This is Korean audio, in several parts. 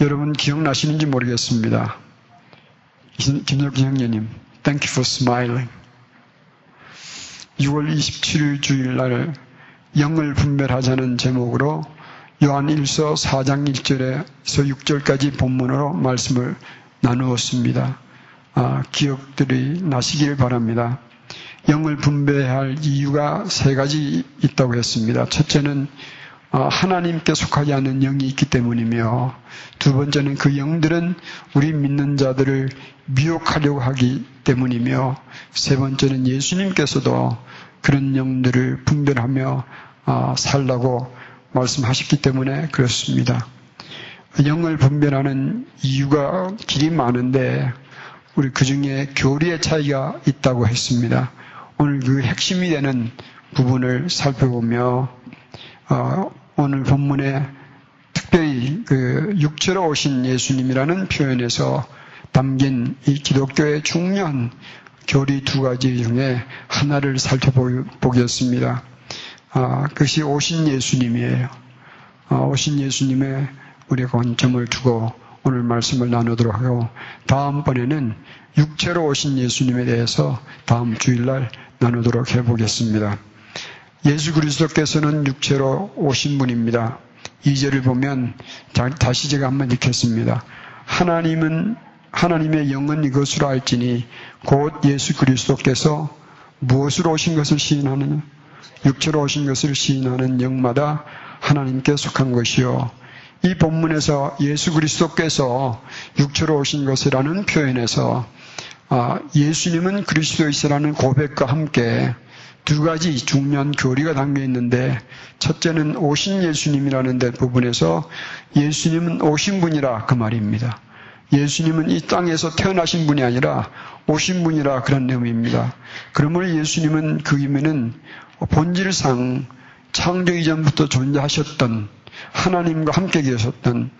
여러분 기억나시는지 모르겠습니다. 김석진 형제님, Thank you for smiling. 6월 27일 주일날 영을 분별하자는 제목으로 요한 1서 4장 1절에서 6절까지 본문으로 말씀을 나누었습니다. 아, 기억들이 나시길 바랍니다. 영을 분배할 이유가 세 가지 있다고 했습니다. 첫째는 아, 하나님께 속하지 않는 영이 있기 때문이며 두 번째는 그 영들은 우리 믿는 자들을 미혹하려고 하기 때문이며 세 번째는 예수님께서도 그런 영들을 분별하며 아, 살라고 말씀하셨기 때문에 그렇습니다. 영을 분별하는 이유가 길이 많은데 우리 그 중에 교리의 차이가 있다고 했습니다. 오늘 그 핵심이 되는 부분을 살펴보며 어, 오늘 본문에 특별히 그 육체로 오신 예수님이라는 표현에서 담긴 이 기독교의 중요한 교리 두 가지 중에 하나를 살펴보겠습니다. 아, 그것이 오신 예수님이에요. 아, 오신 예수님의 우리가 관점을 두고 오늘 말씀을 나누도록 하고 다음번에는 육체로 오신 예수님에 대해서 다음 주일날 나누도록 해보겠습니다. 예수 그리스도께서는 육체로 오신 분입니다. 2절을 보면 다시 제가 한번 읽겠습니다. 하나님은 하나님의 영은 이것으로 알지니 곧 예수 그리스도께서 무엇으로 오신 것을 시인하느냐? 육체로 오신 것을 시인하는 영마다 하나님께 속한 것이요. 이 본문에서 예수 그리스도께서 육체로 오신 것이라는 표현에서 아, 예수님은 그리스도이시라는 고백과 함께 두 가지 중요한 교리가 담겨 있는데 첫째는 오신 예수님이라는 데 부분에서 예수님은 오신 분이라 그 말입니다. 예수님은 이 땅에서 태어나신 분이 아니라 오신 분이라 그런 의미입니다. 그러므로 예수님은 그 의미는 본질상 창조 이전부터 존재하셨던 하나님과 함께 계셨던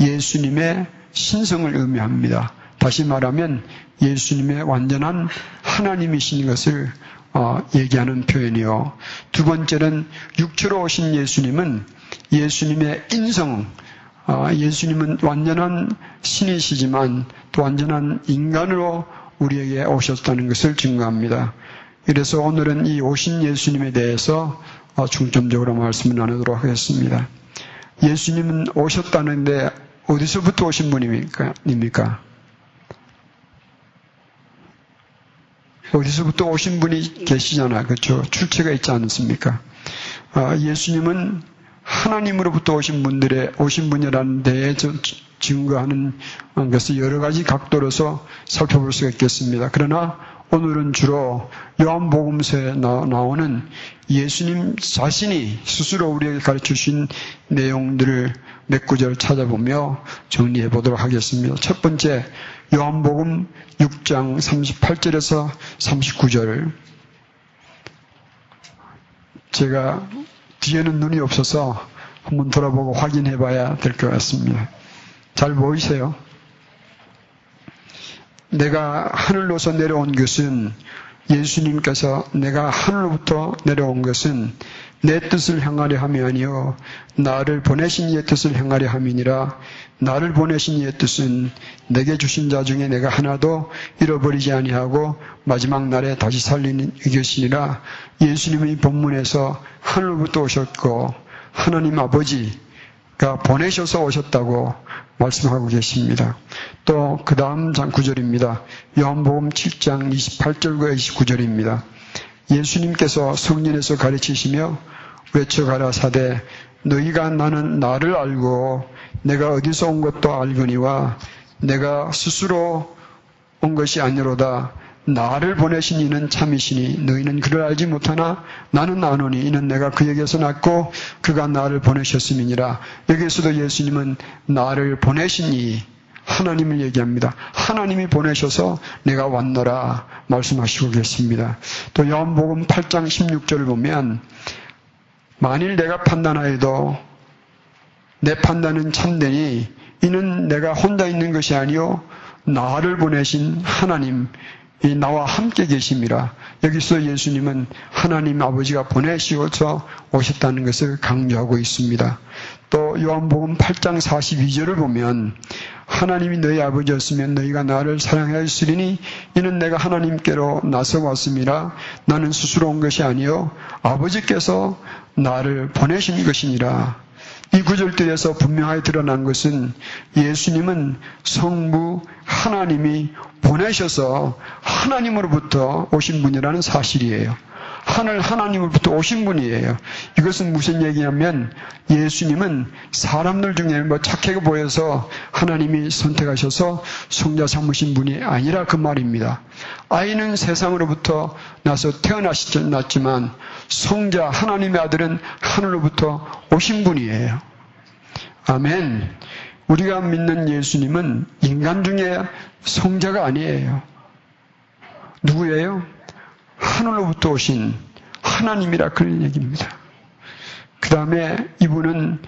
예수님의 신성을 의미합니다. 다시 말하면 예수님의 완전한 하나님이신 것을 어, 얘기하는 표현이요. 두 번째는 육체로 오신 예수님은 예수님의 인성, 어, 예수님은 완전한 신이시지만 또 완전한 인간으로 우리에게 오셨다는 것을 증거합니다. 그래서 오늘은 이 오신 예수님에 대해서 어, 중점적으로 말씀을 나누도록 하겠습니다. 예수님은 오셨다는데 어디서부터 오신 분입니까? 어디서부터 오신 분이 계시잖아. 그렇죠? 출처가 있지 않습니까? 아, 예수님은 하나님으로부터 오신 분들의 오신 분이라는 데에 증거하는 것을 여러 가지 각도로서 살펴볼 수가 있겠습니다. 그러나 오늘은 주로 요한복음서에 나오는 예수님 자신이 스스로 우리에게 가르쳐 주신 내용들을 몇 구절 찾아보며 정리해 보도록 하겠습니다. 첫 번째, 요한복음 6장 38절에서 39절. 제가 뒤에는 눈이 없어서 한번 돌아보고 확인해 봐야 될 것 같습니다. 잘 보이세요? 내가 하늘로서 내려온 것은 예수님께서 내가 하늘로부터 내려온 것은 내 뜻을 향하려 함이 아니요 나를 보내신 이의 뜻을 향하려 함이니라 나를 보내신 이의 뜻은 내게 주신 자 중에 내가 하나도 잃어버리지 아니하고 마지막 날에 다시 살리는 이것이니라 예수님의 본문에서 하늘부터 오셨고 하나님 아버지가 보내셔서 오셨다고 말씀하고 계십니다. 또 그 다음 장 9절입니다. 요한복음 7장 28절과 29절입니다. 예수님께서 성년에서 가르치시며 외쳐가라 사대 너희가 나는 나를 알고 내가 어디서 온 것도 알거니와 내가 스스로 온 것이 아니로다 나를 보내신 이는 참이시니 너희는 그를 알지 못하나 나는 아노니 이는 내가 그에게서 났고 그가 나를 보내셨음이니라. 여기에서도 예수님은 나를 보내신 이 하나님을 얘기합니다. 하나님이 보내셔서 내가 왔노라 말씀하시고 계십니다. 또 요한복음 8장 16절을 보면 만일 내가 판단하여도 내 판단은 참되니 이는 내가 혼자 있는 것이 아니요 나를 보내신 하나님 나와 함께 계심이라. 여기서 예수님은 하나님 아버지가 보내시어서 오셨다는 것을 강조하고 있습니다. 또 요한복음 8장 42절을 보면 하나님이 너희 아버지였으면 너희가 나를 사랑하였으리니 이는 내가 하나님께로 나서 왔음이라 나는 스스로 온 것이 아니요 아버지께서 나를 보내신 것이니라. 이 구절들에서 분명하게 드러난 것은 예수님은 성부 하나님이 보내셔서 하나님으로부터 오신 분이라는 사실이에요. 하늘 하나님으로부터 오신 분이에요. 이것은 무슨 얘기냐면 예수님은 사람들 중에 뭐 착해 보여서 하나님이 선택하셔서 성자 삼으신 분이 아니라 그 말입니다. 아이는 세상으로부터 나서 태어나셨지만 성자 하나님의 아들은 하늘로부터 오신 분이에요. 아멘. 우리가 믿는 예수님은 인간 중에 성자가 아니에요. 누구예요? 하늘로부터 오신 하나님이라 그런 얘기입니다. 그 다음에 이분은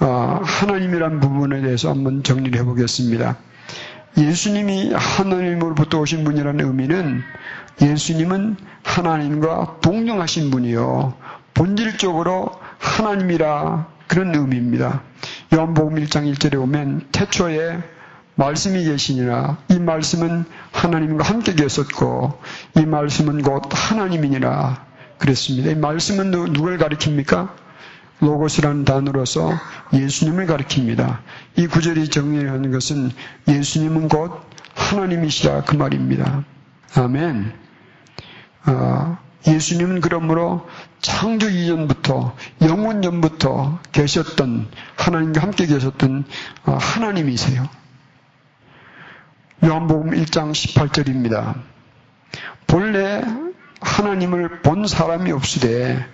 어, 하나님이란 부분에 대해서 한번 정리를 해보겠습니다. 예수님이 하나님으로부터 오신 분이라는 의미는 예수님은 하나님과 동등하신 분이요. 본질적으로 하나님이라 그런 의미입니다. 요한복음 1장 1절에 보면 태초에 말씀이 계시니라 이 말씀은 하나님과 함께 계셨고 이 말씀은 곧 하나님이니라 그랬습니다. 이 말씀은 누, 누굴 가리킵니까? 로고스라는 단어로서 예수님을 가리킵니다. 이 구절이 정리하는 것은 예수님은 곧 하나님이시라 그 말입니다. 아멘. 어, 예수님은 그러므로 창조 이전부터 영원 전부터 계셨던 하나님과 함께 계셨던 어, 하나님이세요. 요한복음 1장 18절입니다. 본래 하나님을 본 사람이 없으되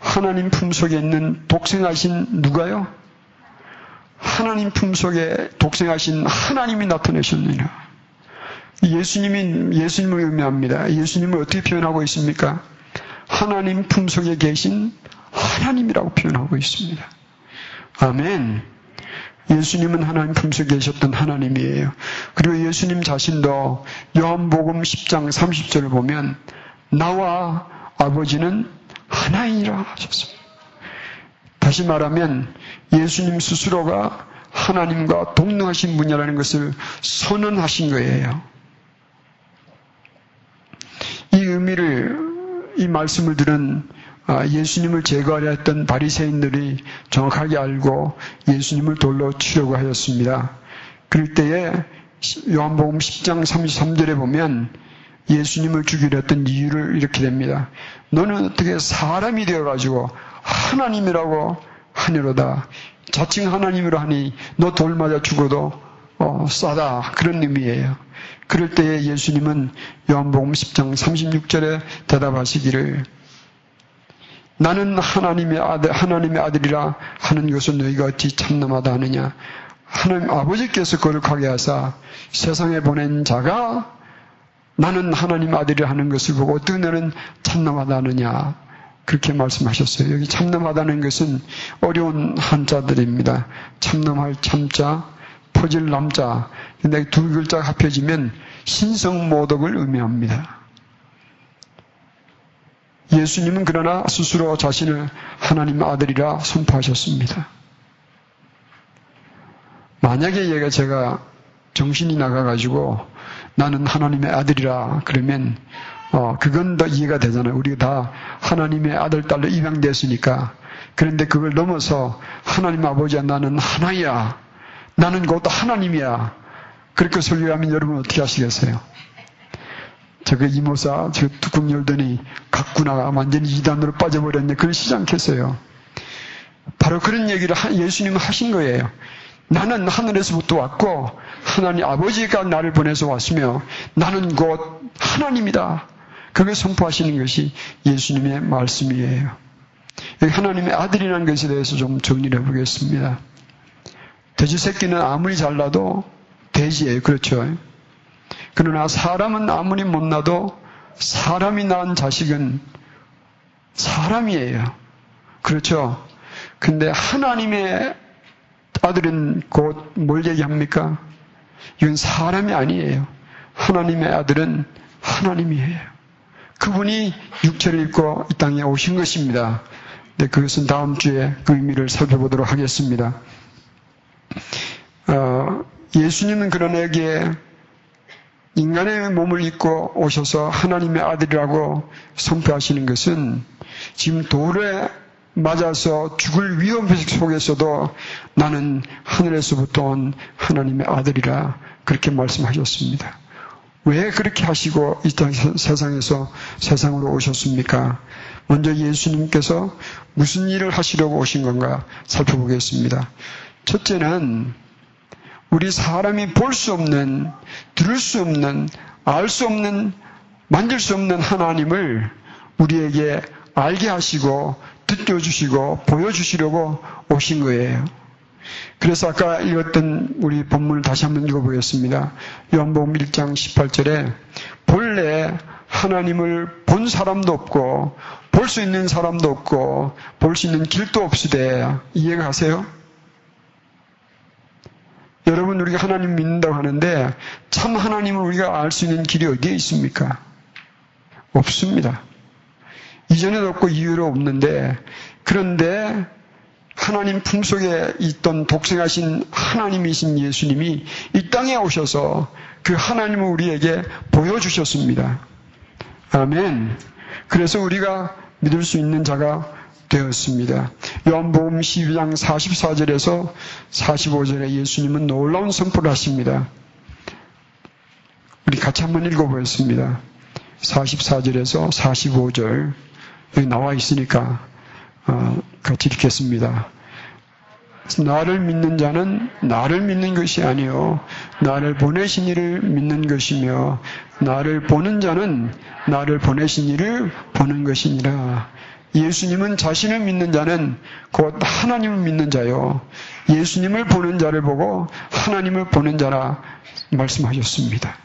하나님 품속에 있는 독생하신 누가요? 하나님 품속에 독생하신 하나님이 나타내셨느냐. 예수님이 예수님을 의미합니다. 예수님을 어떻게 표현하고 있습니까? 하나님 품속에 계신 하나님이라고 표현하고 있습니다. 아멘. 예수님은 하나님 품속에 계셨던 하나님이에요. 그리고 예수님 자신도 요한복음 10장 30절을 보면 나와 아버지는 하나이라 하셨습니다. 다시 말하면 예수님 스스로가 하나님과 동등하신 분이라는 것을 선언하신 거예요. 이 의미를 이 말씀을 들은 아, 예수님을 제거하려 했던 바리새인들이 정확하게 알고 예수님을 돌로 치려고 하였습니다. 그럴 때에 요한복음 10장 33절에 보면 예수님을 죽이려 했던 이유를 이렇게 됩니다. 너는 어떻게 사람이 되어가지고 하나님이라고 하니로다. 자칭 하나님으로 하니 너 돌 맞아 죽어도 어, 싸다. 그런 의미예요. 그럴 때에 예수님은 요한복음 10장 36절에 대답하시기를 나는 하나님의 아들, 하나님의 아들이라 하는 것을 너희가 어찌 참남하다 하느냐. 하나님 아버지께서 거룩하게 하사 세상에 보낸 자가 나는 하나님 아들이라 하는 것을 보고 어떻게 너는 참남하다 하느냐. 그렇게 말씀하셨어요. 여기 참남하다는 것은 어려운 한자들입니다. 참남할 참자, 퍼질 남자. 근데 두 글자가 합해지면 신성모독을 의미합니다. 예수님은 그러나 스스로 자신을 하나님 아들이라 선포하셨습니다. 만약에 얘가 제가 정신이 나가가지고 나는 하나님의 아들이라 그러면 어, 그건 더 이해가 되잖아요. 우리가 다 하나님의 아들, 딸로 입양됐으니까. 그런데 그걸 넘어서 하나님 아버지야 나는 하나야. 나는 곧 하나님이야. 그렇게 설교하면 여러분 어떻게 하시겠어요? 저그 이모사 저 뚜껑 열더니 갔구나 완전히 이단으로 빠져버렸네. 그러시지 않겠어요? 바로 그런 얘기를 예수님은 하신 거예요. 나는 하늘에서부터 왔고 하나님 아버지가 나를 보내서 왔으며 나는 곧 하나님이다. 그걸 선포하시는 것이 예수님의 말씀이에요. 하나님의 아들이라는 것에 대해서 좀 정리를 해보겠습니다. 돼지 새끼는 아무리 잘나도 돼지예요. 그렇죠? 그러나 사람은 아무리 못나도 사람이 낳은 자식은 사람이에요. 그렇죠? 근데 하나님의 아들은 곧 뭘 얘기합니까? 이건 사람이 아니에요. 하나님의 아들은 하나님이에요. 그분이 육체를 입고 이 땅에 오신 것입니다. 네, 그것은 다음 주에 그 의미를 살펴보도록 하겠습니다. 어, 예수님은 그런 에게 인간의 몸을 입고 오셔서 하나님의 아들이라고 선포하시는 것은 지금 돌에 맞아서 죽을 위험 속에서도 나는 하늘에서부터 온 하나님의 아들이라 그렇게 말씀하셨습니다. 왜 그렇게 하시고 이 세상에서 세상으로 오셨습니까? 먼저 예수님께서 무슨 일을 하시려고 오신 건가 살펴보겠습니다. 첫째는 우리 사람이 볼 수 없는, 들을 수 없는, 알 수 없는, 만질 수 없는 하나님을 우리에게 알게 하시고 듣게 주시고 보여주시려고 오신 거예요. 그래서 아까 읽었던 우리 본문을 다시 한번 읽어보겠습니다. 요한복음 1장 18절에 본래 하나님을 본 사람도 없고 볼 수 있는 사람도 없고 볼 수 있는 길도 없으되 이해가 가세요? 여러분 우리가 하나님 믿는다고 하는데 참 하나님을 우리가 알 수 있는 길이 어디에 있습니까? 없습니다. 이전에도 없고 이후로 없는데 그런데 하나님 품속에 있던 독생하신 하나님이신 예수님이 이 땅에 오셔서 그 하나님을 우리에게 보여주셨습니다. 아멘. 그래서 우리가 믿을 수 있는 자가 되었습니다. 요한복음 12장 44절에서 45절에 예수님은 놀라운 선포를 하십니다. 우리 같이 한번 읽어보겠습니다. 44절에서 45절 여기 나와 있으니까 어, 같이 읽겠습니다. 나를 믿는 자는 나를 믿는 것이 아니요 나를 보내신 이를 믿는 것이며 나를 보는 자는 나를 보내신 이를 보는 것이니라. 예수님은 자신을 믿는 자는 곧 하나님을 믿는 자요. 예수님을 보는 자를 보고 하나님을 보는 자라 말씀하셨습니다.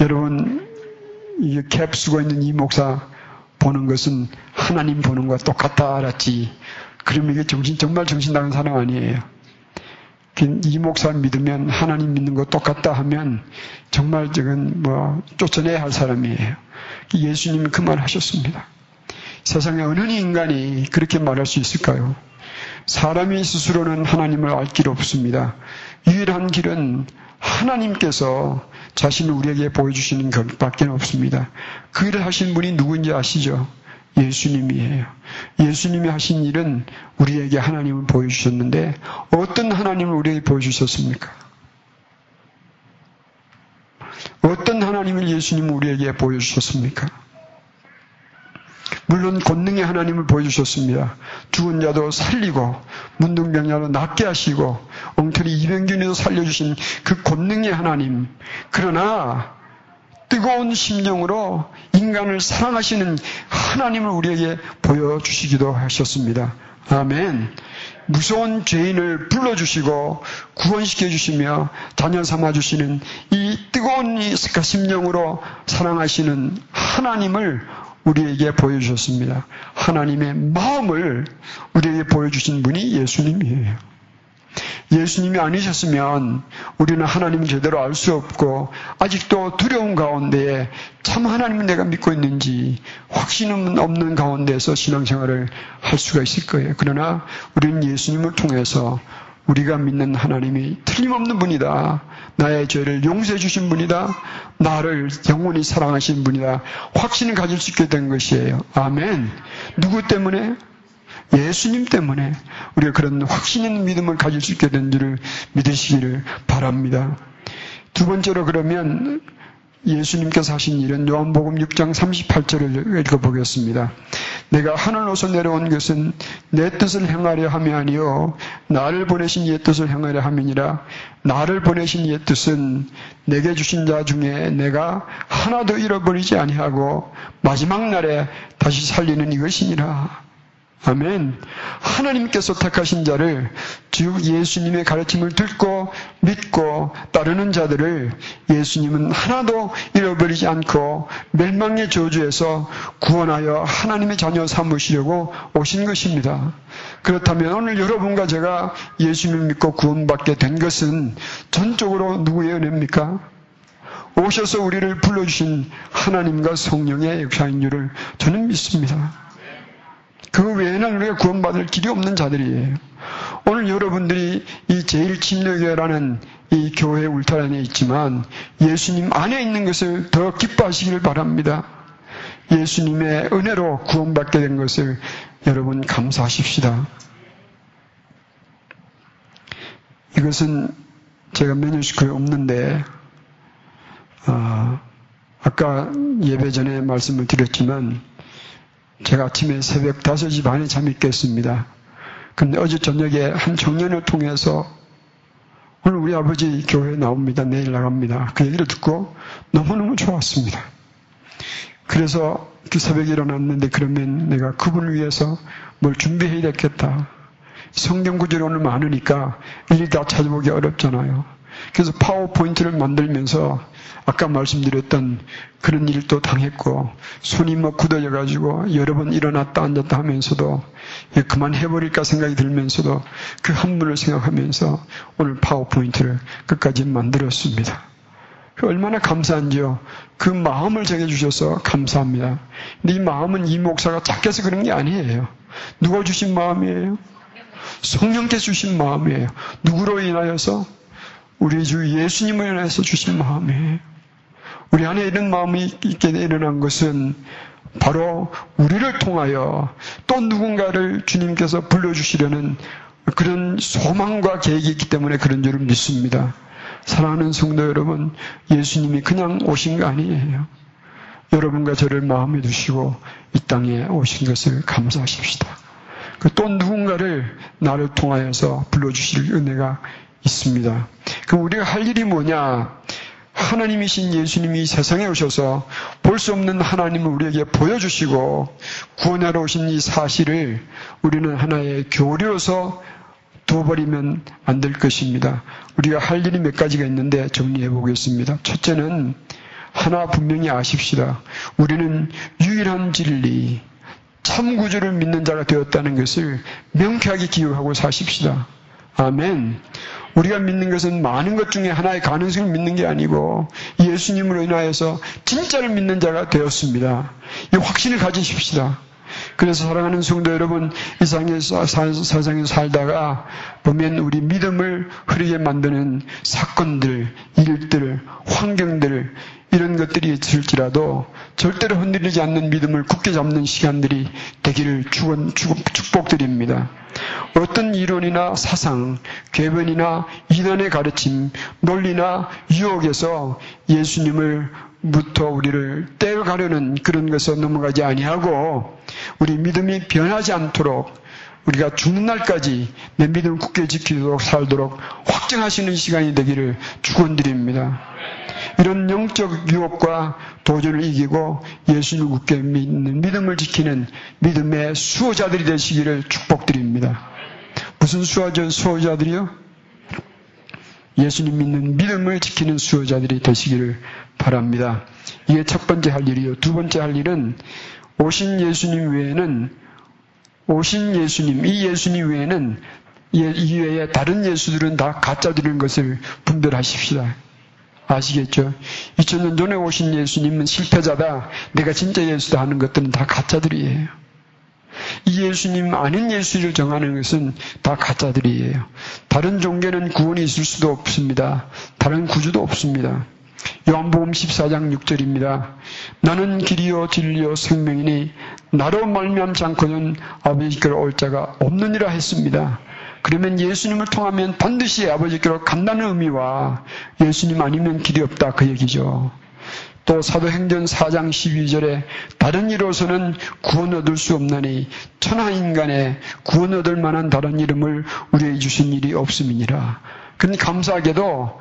여러분, 이캡 쓰고 있는 이 목사 보는 것은 하나님 보는 것과 똑같다 알았지. 그러면 이게 정신, 정말 정신 나간 사람 아니에요. 이 목사 믿으면 하나님 믿는 거 똑같다 하면 정말 저건 뭐 쫓아내야 할 사람이에요. 예수님이 그 말 하셨습니다. 세상에 어느 인간이 그렇게 말할 수 있을까요? 사람이 스스로는 하나님을 알 길 없습니다. 유일한 길은 하나님께서 자신을 우리에게 보여주시는 것밖에 없습니다. 그 일을 하신 분이 누군지 아시죠? 예수님이에요. 예수님이 하신 일은 우리에게 하나님을 보여주셨는데 어떤 하나님을 우리에게 보여주셨습니까? 어떤 하나님을 예수님은 우리에게 보여주셨습니까? 물론 권능의 하나님을 보여주셨습니다. 죽은 자도 살리고 문둥병자도 낫게 하시고 엉터리 이병균이도 살려주신 그 권능의 하나님. 그러나 뜨거운 심정으로 인간을 사랑하시는 하나님을 우리에게 보여주시기도 하셨습니다. 아멘. 무서운 죄인을 불러주시고 구원시켜 주시며 자녀 삼아 주시는 이 뜨거운 심령으로 사랑하시는 하나님을 우리에게 보여주셨습니다. 하나님의 마음을 우리에게 보여주신 분이 예수님이에요. 예수님이 아니셨으면 우리는 하나님을 제대로 알 수 없고 아직도 두려운 가운데에 참 하나님을 내가 믿고 있는지 확신은 없는 가운데서 신앙생활을 할 수가 있을 거예요. 그러나 우리는 예수님을 통해서 우리가 믿는 하나님이 틀림없는 분이다. 나의 죄를 용서해 주신 분이다. 나를 영원히 사랑하신 분이다. 확신을 가질 수 있게 된 것이에요. 아멘. 누구 때문에? 예수님 때문에 우리가 그런 확신 있는 믿음을 가질 수 있게 된 줄을 믿으시기를 바랍니다. 두 번째로 그러면 예수님께서 하신 일은 요한복음 6장 38절을 읽어보겠습니다. 내가 하늘로서 내려온 것은 내 뜻을 행하려 함이 아니요 나를 보내신 이의 뜻을 행하려 함이니라 나를 보내신 이의 뜻은 내게 주신 자 중에 내가 하나도 잃어버리지 아니하고 마지막 날에 다시 살리는 이것이니라 아멘. 하나님께서 택하신 자를 즉 예수님의 가르침을 듣고 믿고 따르는 자들을 예수님은 하나도 잃어버리지 않고 멸망의 저주에서 구원하여 하나님의 자녀 삼으시려고 오신 것입니다. 그렇다면 오늘 여러분과 제가 예수님을 믿고 구원받게 된 것은 전적으로 누구의 은혜입니까? 오셔서 우리를 불러주신 하나님과 성령의 역사인 줄을 저는 믿습니다. 그 외에는 우리가 구원받을 길이 없는 자들이에요. 오늘 여러분들이 이 제일 침례교회라는 이 교회 울타란에 있지만 예수님 안에 있는 것을 더 기뻐하시기를 바랍니다. 예수님의 은혜로 구원받게 된 것을 여러분 감사하십시다. 이것은 제가 메뉴스크에 없는데 어, 아까 예배 전에 말씀을 드렸지만 제가 아침에 새벽 5시 반에 잠이 깼습니다. 근데 어제 저녁에 한 청년을 통해서 오늘 우리 아버지 교회에 나옵니다. 내일 나갑니다. 그 얘기를 듣고 너무너무 좋았습니다. 그래서 그 새벽에 일어났는데 그러면 내가 그분을 위해서 뭘 준비해야 되겠다. 성경 구절이 오늘 많으니까 일일이 다 찾아보기 어렵잖아요. 그래서 파워포인트를 만들면서 아까 말씀드렸던 그런 일도 당했고 손이 뭐 굳어져 가지고 여러 번 일어났다 앉았다 하면서도 그만 해버릴까 생각이 들면서도 그 한 분을 생각하면서 오늘 파워포인트를 끝까지 만들었습니다. 얼마나 감사한지요. 그 마음을 정해주셔서 감사합니다. 근데 이 마음은 이 목사가 작게서 그런 게 아니에요. 누가 주신 마음이에요? 성령께 주신 마음이에요. 누구로 인하여서? 우리 주 예수님을 인해서 주신 마음이에요. 우리 안에 이런 마음이 있게 일어난 것은 바로 우리를 통하여 또 누군가를 주님께서 불러주시려는 그런 소망과 계획이 있기 때문에 그런 줄을 믿습니다. 사랑하는 성도 여러분, 예수님이 그냥 오신 거 아니에요. 여러분과 저를 마음에 두시고 이 땅에 오신 것을 감사하십시다. 그 또 누군가를 나를 통하여서 불러주실 은혜가 있습니다. 그럼 우리가 할 일이 뭐냐? 하나님이신 예수님이 세상에 오셔서 볼 수 없는 하나님을 우리에게 보여주시고 구원하러 오신 이 사실을 우리는 하나의 교류로서 둬버리면 안 될 것입니다. 우리가 할 일이 몇 가지가 있는데 정리해 보겠습니다. 첫째는 하나 분명히 아십시다. 우리는 유일한 진리, 참 구주를 믿는 자가 되었다는 것을 명쾌하게 기억하고 사십시다. 아멘. 우리가 믿는 것은 많은 것 중에 하나의 가능성을 믿는 게 아니고 예수님으로 인하여서 진짜를 믿는 자가 되었습니다. 이 확신을 가지십시다. 그래서 사랑하는 성도 여러분, 이 세상에서, 세상에 살다가 보면 우리 믿음을 흐르게 만드는 사건들, 일들, 환경들, 이런 것들이 있을지라도 절대로 흔들리지 않는 믿음을 굳게 잡는 시간들이 되기를 축복드립니다. 어떤 이론이나 사상, 궤변이나 이단의 가르침, 논리나 유혹에서 예수님을 부터 우리를 떼어가려는 그런 것에 넘어가지 아니하고 우리 믿음이 변하지 않도록 우리가 죽는 날까지 내 믿음을 굳게 지키도록 살도록 확정하시는 시간이 되기를 축원드립니다. 이런 영적 유혹과 도전을 이기고 예수를 굳게 믿는 믿음을 지키는 믿음의 수호자들이 되시기를 축복드립니다. 무슨 수호자, 수호자들이요? 예수님 믿는 믿음을 지키는 수호자들이 되시기를 바랍니다. 이게 첫 번째 할 일이요. 두 번째 할 일은 오신 예수님 외에는 오신 예수님, 이 예수님 외에는 이외에 다른 예수들은 다 가짜들인 것을 분별하십시다. 아시겠죠? 2000년 전에 오신 예수님은 실패자다. 내가 진짜 예수다 하는 것들은 다 가짜들이에요. 이 예수님 아닌 예수를 정하는 것은 다 가짜들이에요. 다른 종교는 구원이 있을 수도 없습니다. 다른 구주도 없습니다. 요한복음 14장 6절입니다. 나는 길이요 진리요 생명이니 나로 말미암지 않고는 아버지께로 올 자가 없느니라 했습니다. 그러면 예수님을 통하면 반드시 아버지께로 간다는 의미와 예수님 아니면 길이 없다 그 얘기죠. 또 사도행전 4장 12절에 다른 이로서는 구원 얻을 수 없나니 천하 인간에 구원 얻을 만한 다른 이름을 우리에게 주신 일이 없음이니라. 근데 감사하게도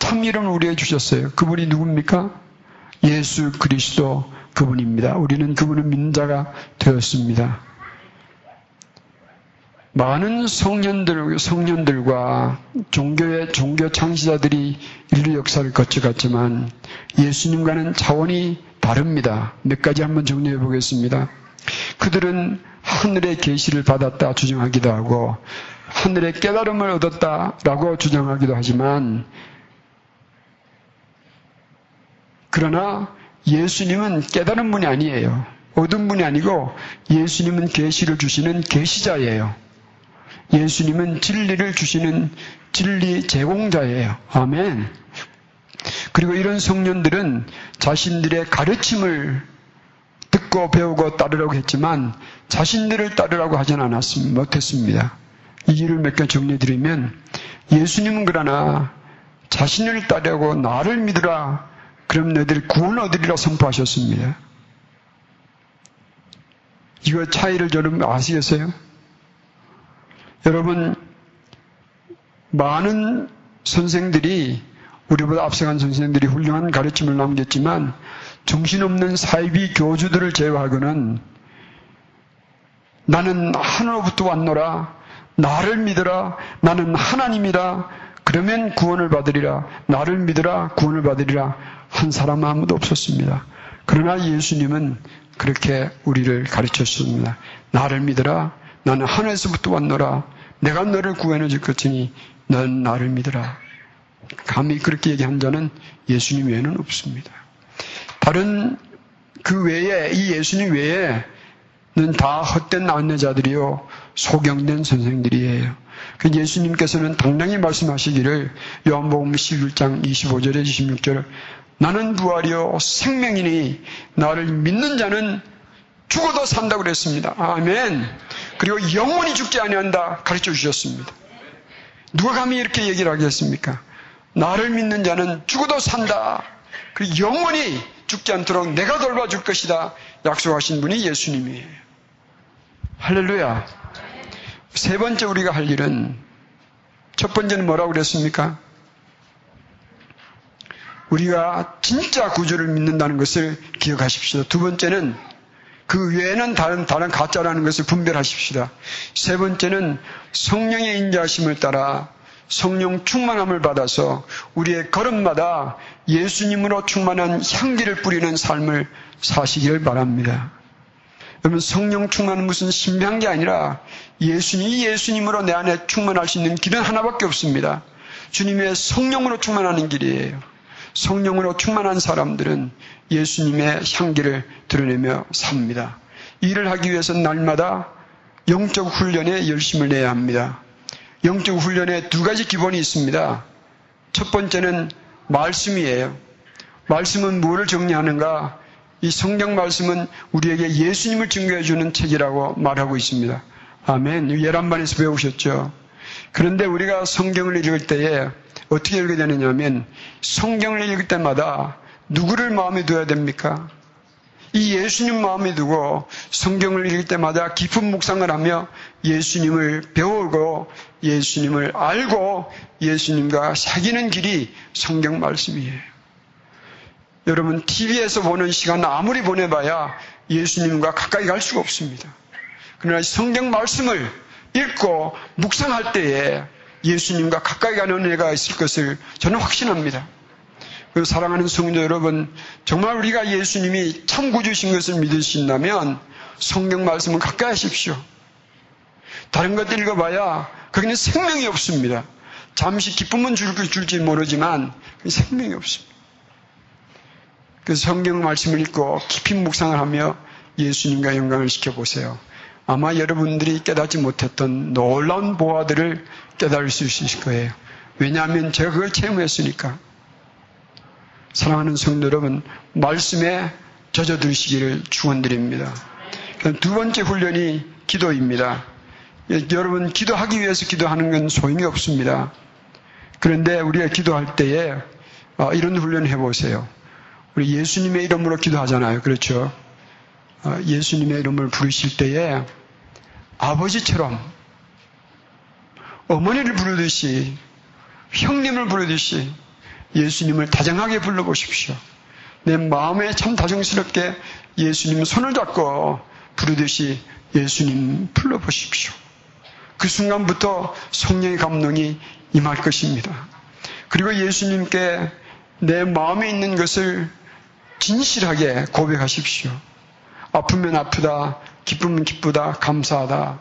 참 이름을 우리에게 주셨어요. 그분이 누굽니까? 예수 그리스도 그분입니다. 우리는 그분을 믿는 자가 되었습니다. 많은 성년들, 성년들과 종교의 종교 창시자들이 인류 역사를 거쳐갔지만 예수님과는 차원이 다릅니다. 몇 가지 한번 정리해 보겠습니다. 그들은 하늘의 계시를 받았다 주장하기도 하고 하늘의 깨달음을 얻었다라고 주장하기도 하지만 그러나 예수님은 깨달은 분이 아니에요. 얻은 분이 아니고 예수님은 계시를 주시는 계시자예요. 예수님은 진리를 주시는 진리 제공자예요. 아멘. 그리고 이런 성년들은 자신들의 가르침을 듣고 배우고 따르라고 했지만 자신들을 따르라고 하진 않았습니다. 못했습니다. 이 일을 몇 개 정리해 드리면 예수님은 그러나 자신을 따르고 나를 믿으라 그럼 너희들 구원 얻으리라 선포하셨습니다. 이거 차이를 여러분 아시겠어요? 여러분 많은 선생들이 우리보다 앞서간 선생들이 훌륭한 가르침을 남겼지만 정신없는 사이비 교주들을 제외하고는 나는 하늘로부터 왔노라 나를 믿어라 나는 하나님이라 그러면 구원을 받으리라 나를 믿어라 구원을 받으리라 한 사람 아무도 없었습니다. 그러나 예수님은 그렇게 우리를 가르쳤습니다. 나를 믿어라 나는 하늘에서부터 왔노라 내가 너를 구원해 줄 것이니 넌 나를 믿어라 감히 그렇게 얘기한 자는 예수님 외에는 없습니다. 다른 그 외에 이 예수님 외에는 다 헛된 안내자들이요 소경된 선생들이에요. 그 예수님께서는 당당히 말씀하시기를 요한복음 11장 25절에 26절 나는 부활이요 생명이니 나를 믿는 자는 죽어도 산다고 그랬습니다. 아멘. 그리고 영원히 죽지 아니한다 가르쳐 주셨습니다. 누가 감히 이렇게 얘기를 하겠습니까? 나를 믿는 자는 죽어도 산다. 그리고 영원히 죽지 않도록 내가 돌봐줄 것이다. 약속하신 분이 예수님이에요. 할렐루야. 세 번째 우리가 할 일은 첫 번째는 뭐라고 그랬습니까? 우리가 진짜 구주를 믿는다는 것을 기억하십시오. 두 번째는 그 외에는 다른, 다른 가짜라는 것을 분별하십시다. 세 번째는 성령의 인자하심을 따라 성령 충만함을 받아서 우리의 걸음마다 예수님으로 충만한 향기를 뿌리는 삶을 사시기를 바랍니다. 여러분 성령 충만은 무슨 신비한 게 아니라 예수님 이 예수님으로 내 안에 충만할 수 있는 길은 하나밖에 없습니다. 주님의 성령으로 충만하는 길이에요. 성령으로 충만한 사람들은 예수님의 향기를 드러내며 삽니다. 일을 하기 위해서 날마다 영적 훈련에 열심을 내야 합니다. 영적 훈련에 두 가지 기본이 있습니다. 첫 번째는 말씀이에요. 말씀은 무엇을 정리하는가? 이 성경 말씀은 우리에게 예수님을 증거해 주는 책이라고 말하고 있습니다. 아멘. 예란반에서 배우셨죠. 그런데 우리가 성경을 읽을 때에 어떻게 읽게 되느냐면 성경을 읽을 때마다 누구를 마음에 둬야 됩니까? 이 예수님 마음에 두고 성경을 읽을 때마다 깊은 묵상을 하며 예수님을 배우고 예수님을 알고 예수님과 사귀는 길이 성경 말씀이에요. 여러분, TV에서 보는 시간 아무리 보내봐야 예수님과 가까이 갈 수가 없습니다. 그러나 성경 말씀을 읽고 묵상할 때에 예수님과 가까이 가는 은혜가 있을 것을 저는 확신합니다. 그 사랑하는 성도 여러분, 정말 우리가 예수님이 참 구주신 것을 믿으신다면 성경 말씀을 가까이 하십시오. 다른 것들 읽어봐야 거기는 생명이 없습니다. 잠시 기쁨은 줄, 줄지 모르지만 생명이 없습니다. 그 성경 말씀을 읽고 깊이 묵상을 하며 예수님과 영광을 시켜보세요. 아마 여러분들이 깨닫지 못했던 놀라운 보화들을 깨달을 수 있을 거예요. 왜냐하면 제가 그걸 체험했으니까. 사랑하는 성도 여러분, 말씀에 젖어들으시기를 축원드립니다. 두 번째 훈련이 기도입니다. 여러분 기도하기 위해서 기도하는 건 소용이 없습니다. 그런데 우리가 기도할 때에 어, 이런 훈련 해보세요. 우리 예수님의 이름으로 기도하잖아요. 그렇죠? 어, 예수님의 이름을 부르실 때에 아버지처럼 어머니를 부르듯이 형님을 부르듯이 예수님을 다정하게 불러보십시오. 내 마음에 참 다정스럽게 예수님 손을 잡고 부르듯이 예수님 불러보십시오. 그 순간부터 성령의 감동이 임할 것입니다. 그리고 예수님께 내 마음에 있는 것을 진실하게 고백하십시오. 아프면 아프다, 기쁘면 기쁘다, 감사하다.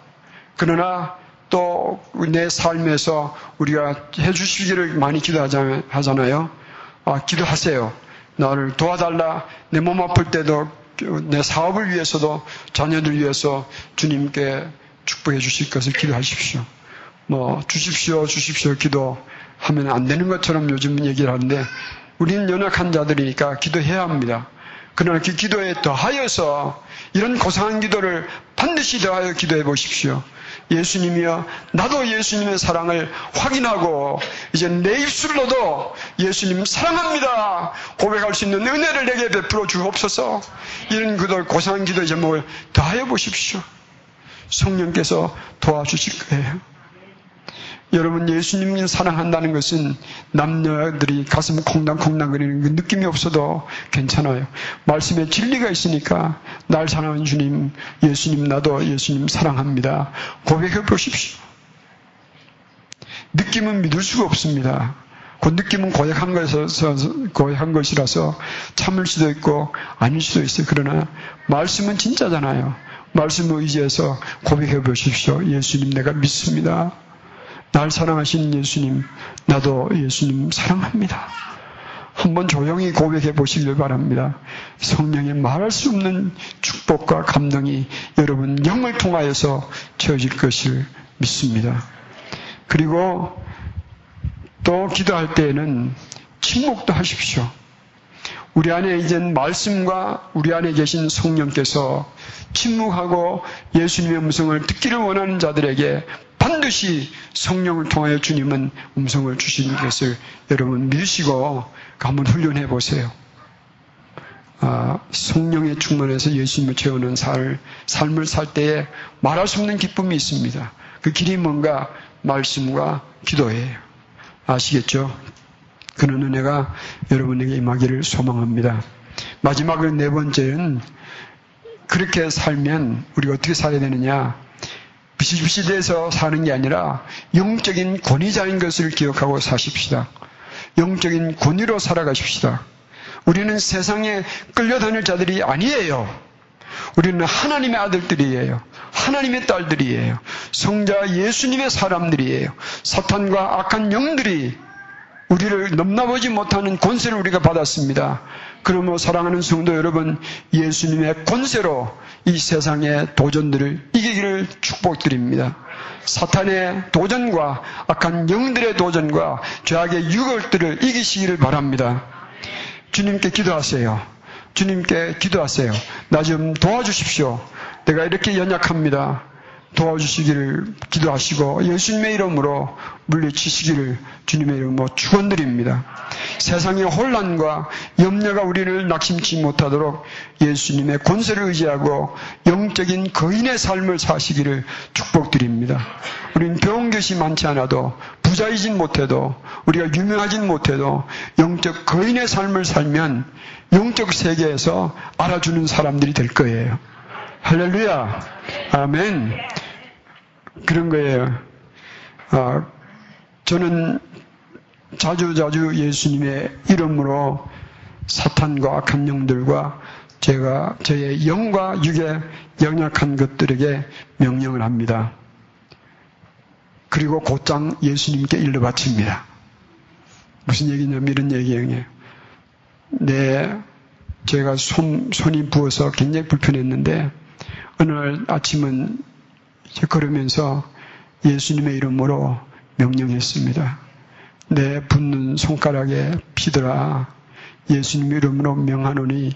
그러나 또 내 삶에서 우리가 해주시기를 많이 기도하잖아요. 아, 기도하세요. 나를 도와달라. 내 몸 아플 때도 내 사업을 위해서도 자녀들 위해서 주님께 축복해 주실 것을 기도하십시오. 뭐 주십시오 주십시오 기도하면 안 되는 것처럼 요즘 얘기를 하는데 우리는 연약한 자들이니까 기도해야 합니다. 그러나 그 기도에 더하여서 이런 고상한 기도를 반드시 더하여 기도해 보십시오. 예수님이여 나도 예수님의 사랑을 확인하고 이제 내 입술로도 예수님 사랑합니다. 고백할 수 있는 은혜를 내게 베풀어 주옵소서. 이런 기도 고상한 기도의 제목을 더하여 보십시오. 성령께서 도와주실 거예요 여러분 예수님을 사랑한다는 것은 남녀들이 가슴 콩당콩당거리는 그 느낌이 없어도 괜찮아요. 말씀에 진리가 있으니까 날 사랑하는 주님, 예수님 나도 예수님 사랑합니다. 고백해 보십시오. 느낌은 믿을 수가 없습니다. 그 느낌은 고약한 것이라서, 고약한 것이라서 참을 수도 있고 아닐 수도 있어요. 그러나 말씀은 진짜잖아요. 말씀을 의지해서 고백해 보십시오. 예수님 내가 믿습니다. 날 사랑하신 예수님, 나도 예수님 사랑합니다. 한번 조용히 고백해 보시길 바랍니다. 성령의 말할 수 없는 축복과 감동이 여러분 영을 통하여서 채워질 것을 믿습니다. 그리고 또 기도할 때에는 침묵도 하십시오. 우리 안에 이제 말씀과 우리 안에 계신 성령께서 침묵하고 예수님의 음성을 듣기를 원하는 자들에게 반드시 성령을 통하여 주님은 음성을 주시는 것을 여러분 믿으시고 한번 훈련해 보세요. 아, 성령의 충만해서 예수님을 채우는 살, 삶을 살 때에 말할 수 없는 기쁨이 있습니다. 그 길이 뭔가 말씀과 기도예요. 아시겠죠? 그런 은혜가 여러분에게 임하기를 소망합니다. 마지막으로 네 번째는 그렇게 살면 우리가 어떻게 살아야 되느냐? 비실비실해서 사는 게 아니라 영적인 권위자인 것을 기억하고 사십시다. 영적인 권위로 살아가십시다. 우리는 세상에 끌려다닐 자들이 아니에요. 우리는 하나님의 아들들이에요. 하나님의 딸들이에요. 성자 예수님의 사람들이에요. 사탄과 악한 영들이 우리를 넘나보지 못하는 권세를 우리가 받았습니다. 그러므로 사랑하는 성도 여러분, 예수님의 권세로 이 세상의 도전들을 이기기를 축복드립니다. 사탄의 도전과 악한 영들의 도전과 죄악의 유월들을 이기시기를 바랍니다. 주님께 기도하세요. 주님께 기도하세요. 나 좀 도와주십시오. 내가 이렇게 연약합니다. 도와주시기를 기도하시고 예수님의 이름으로 물리치시기를 주님의 이름으로 축원드립니다. 세상의 혼란과 염려가 우리를 낙심치 못하도록 예수님의 권세를 의지하고 영적인 거인의 삶을 사시기를 축복드립니다. 우리는 배운 것이 많지 않아도 부자이진 못해도 우리가 유명하진 못해도 영적 거인의 삶을 살면 영적 세계에서 알아주는 사람들이 될 거예요. 할렐루야. 아멘. 그런 거예요. 아, 저는 자주 자주 예수님의 이름으로 사탄과 악한 영들과 제가 저의 영과 육의 영약한 것들에게 명령을 합니다. 그리고 곧장 예수님께 일러 바칩니다. 무슨 얘기냐면 이런 얘기예요. 네, 제가 손, 손이 부어서 굉장히 불편했는데 어느 날 아침은 걸으면서 예수님의 이름으로 명령했습니다. 내 붓는 손가락에 피들아 예수님 이름으로 명하노니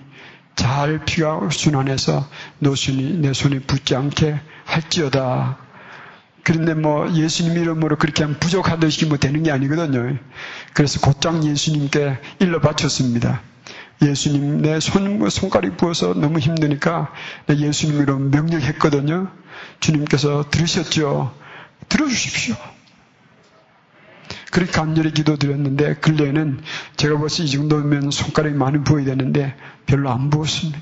잘 피가 순환해서 너 손이 내 손에 붙지 않게 할지어다. 그런데 뭐 예수님 이름으로 그렇게 하면 부족하듯이 뭐 되는 게 아니거든요. 그래서 곧장 예수님께 일러 바쳤습니다. 예수님 내 손, 손가락이 부어서 너무 힘드니까 내 예수님 이름 명령했거든요. 주님께서 들으셨죠? 들어주십시오. 그렇게 간절히 기도드렸는데 근래에는 제가 벌써 이 정도면 손가락이 많이 부어야 되는데 별로 안 부었습니다.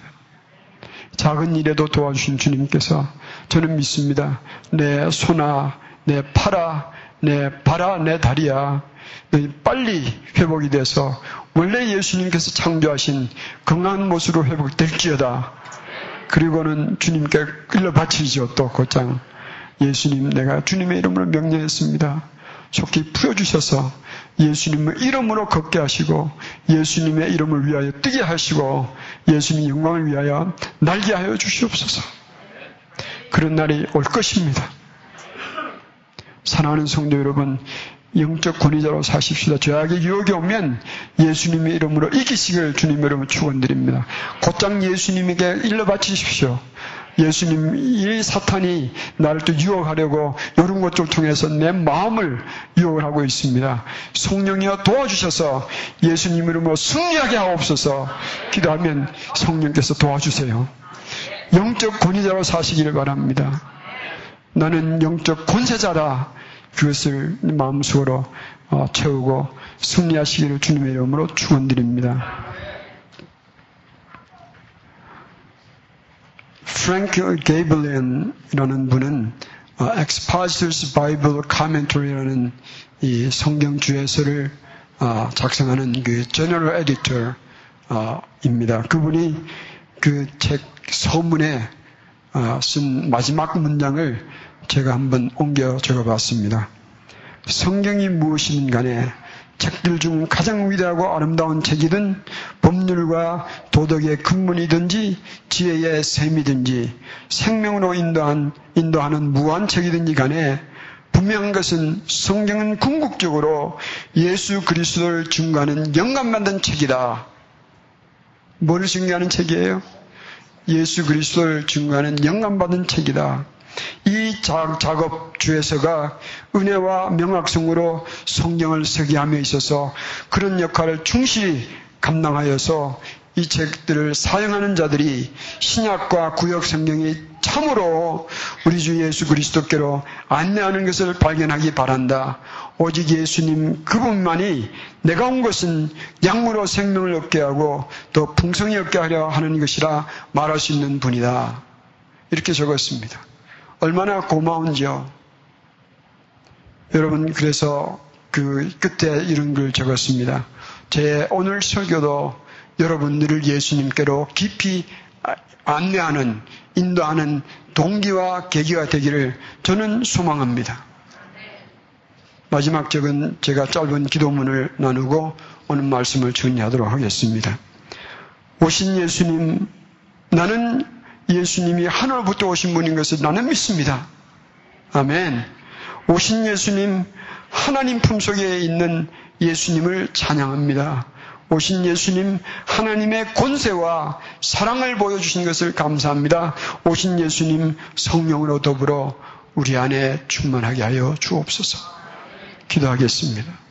작은 일에도 도와주신 주님께서 저는 믿습니다. 내 손아, 내 팔아, 내 발아, 내 다리야. 빨리 회복이 돼서 원래 예수님께서 창조하신 건강한 모습으로 회복될지어다. 그리고는 주님께 끌려 바치죠. 또 곧장 예수님 내가 주님의 이름으로 명령했습니다. 속히 풀어주셔서 예수님의 이름으로 걷게 하시고 예수님의 이름을 위하여 뜨게 하시고 예수님 영광을 위하여 날게 하여 주시옵소서. 그런 날이 올 것입니다. 사랑하는 성도 여러분, 영적 권위자로 사십시다. 죄악의 유혹이 오면 예수님의 이름으로 이기시길 주님 여러분 축원드립니다. 곧장 예수님에게 일러 바치십시오. 예수님, 이 사탄이 나를 또 유혹하려고 이런 것들 통해서 내 마음을 유혹을 하고 있습니다. 성령이여 도와주셔서 예수님 이름으로 승리하게 하옵소서 기도하면 성령께서 도와주세요. 영적 권위자로 사시기를 바랍니다. 나는 영적 권세자다. 그것을 마음속으로 어, 채우고 승리하시기를 주님의 이름으로 축원드립니다. 프랭크 게이블렌이라는 분은 어, Expositor's Bible Commentary라는 이 성경 주해서를 어, 작성하는 그 General Editor입니다. 그분이 그 책 서문에 어, 쓴 마지막 문장을 제가 한번 옮겨 적어봤습니다. 성경이 무엇이든 간에 책들 중 가장 위대하고 아름다운 책이든 법률과 도덕의 근본이든지 지혜의 셈이든지 생명으로 인도한, 인도하는 무한 책이든지 간에 분명한 것은 성경은 궁극적으로 예수 그리스도를 증거하는 영감 만든 책이다. 뭐를 증거하는 책이에요? 예수 그리스도를 증거하는 영감 받은 책이다. 이 작업 주에서가 은혜와 명확성으로 성경을 서기함에 있어서 그런 역할을 충실히 감당하여서 이 책들을 사용하는 자들이 신약과 구역 성경이 참으로 우리 주 예수 그리스도께로 안내하는 것을 발견하기 바란다. 오직 예수님 그분만이 내가 온 것은 약물로 생명을 얻게 하고 또 풍성히 얻게 하려 하는 것이라 말할 수 있는 분이다. 이렇게 적었습니다. 얼마나 고마운지요. 여러분, 그래서 그 끝에 이런 글 적었습니다. 제 오늘 설교도 여러분들을 예수님께로 깊이 안내하는, 인도하는 동기와 계기가 되기를 저는 소망합니다. 마지막 적은 제가 짧은 기도문을 나누고 오늘 말씀을 정리하도록 하겠습니다. 오신 예수님, 나는 예수님이 하늘부터 오신 분인 것을 나는 믿습니다. 아멘. 오신 예수님, 하나님 품속에 있는 예수님을 찬양합니다. 오신 예수님, 하나님의 권세와 사랑을 보여주신 것을 감사합니다. 오신 예수님, 성령으로 더불어 우리 안에 충만하게 하여 주옵소서. 기도하겠습니다.